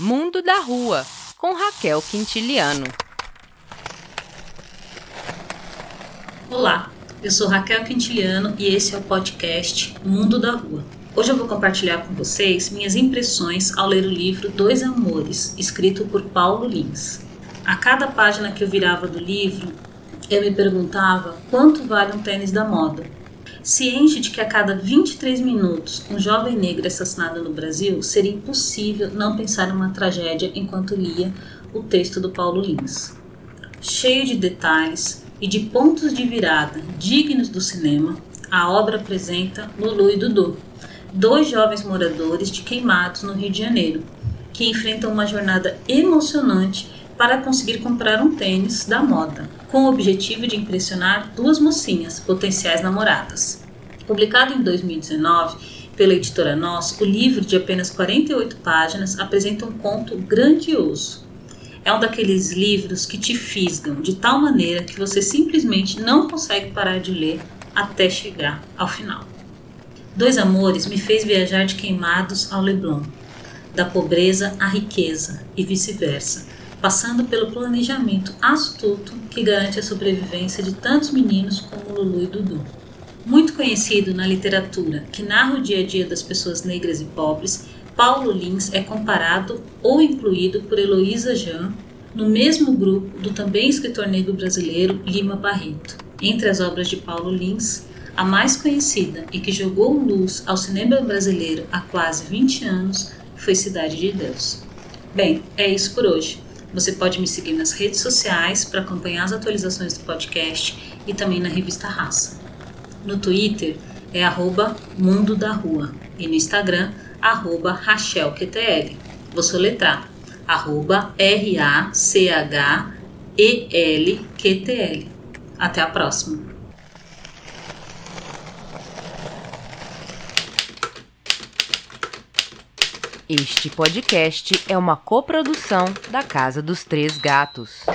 Mundo da Rua, com Raquel Quintiliano. Olá, eu sou Raquel Quintiliano e esse é o podcast Mundo da Rua. Hoje eu vou compartilhar com vocês minhas impressões ao ler o livro Dois Amores, escrito por Paulo Lins. A cada página que eu virava do livro, eu me perguntava quanto vale um tênis da moda. Ciente de que a cada 23 minutos um jovem negro é assassinado no Brasil, seria impossível não pensar em uma tragédia enquanto lia o texto do Paulo Lins. Cheio de detalhes e de pontos de virada dignos do cinema, a obra apresenta Lulu e Dudu, dois jovens moradores de Queimados, no Rio de Janeiro, que enfrentam uma jornada emocionante para conseguir comprar um tênis da moda, com o objetivo de impressionar duas mocinhas, potenciais namoradas. Publicado em 2019 pela editora Nós, o livro de apenas 48 páginas apresenta um conto grandioso. É um daqueles livros que te fisgam de tal maneira que você simplesmente não consegue parar de ler até chegar ao final. Dois Amores me fez viajar de Queimados ao Leblon, da pobreza à riqueza e vice-versa, passando pelo planejamento astuto que garante a sobrevivência de tantos meninos como Lulu e Dudu. Muito conhecido na literatura que narra o dia a dia das pessoas negras e pobres, Paulo Lins é comparado ou incluído por Heloísa Jean no mesmo grupo do também escritor negro brasileiro Lima Barreto. Entre as obras de Paulo Lins, a mais conhecida e que jogou luz ao cinema brasileiro há quase 20 anos foi Cidade de Deus. Bem, é isso por hoje. Você pode me seguir nas redes sociais para acompanhar as atualizações do podcast e também na revista Raça. No Twitter é arroba Mundo da Rua e no Instagram arroba RachelQTL. Vou soletrar arroba R-A-C-H-E-L-Q-T-L. Até a próxima! Este podcast é uma coprodução da Casa dos Três Gatos.